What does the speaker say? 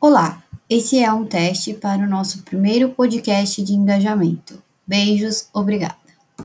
Olá, esse é um teste para o nosso primeiro podcast de engajamento. Beijos, obrigada.